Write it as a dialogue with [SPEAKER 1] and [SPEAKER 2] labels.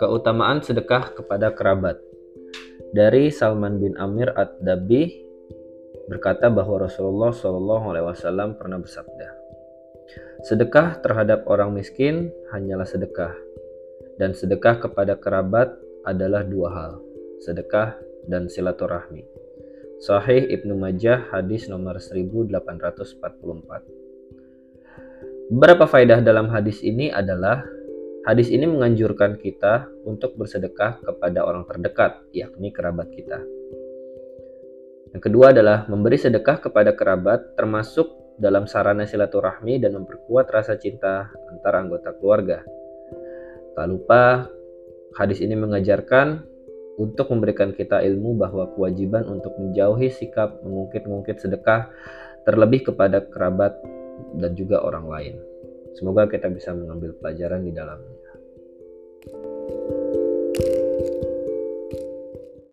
[SPEAKER 1] Keutamaan sedekah kepada kerabat dari Salman bin Amir Ad-Dabi berkata bahwa Rasulullah Shallallahu Alaihi Wasallam pernah bersabda, sedekah terhadap orang miskin hanyalah sedekah, dan sedekah kepada kerabat adalah dua hal, sedekah dan silaturahmi. Sahih Ibnu Majah hadis nomor 1844. Beberapa faedah dalam hadis ini adalah hadis ini menganjurkan kita untuk bersedekah kepada orang terdekat, yakni kerabat kita. Yang kedua adalah memberi sedekah kepada kerabat termasuk dalam sarana silaturahmi dan memperkuat rasa cinta antara anggota keluarga. Tak lupa, hadis ini mengajarkan untuk memberikan kita ilmu bahwa kewajiban untuk menjauhi sikap mengungkit-ungkit sedekah terlebih kepada kerabat dan juga orang lain. Semoga kita bisa mengambil pelajaran di dalamnya.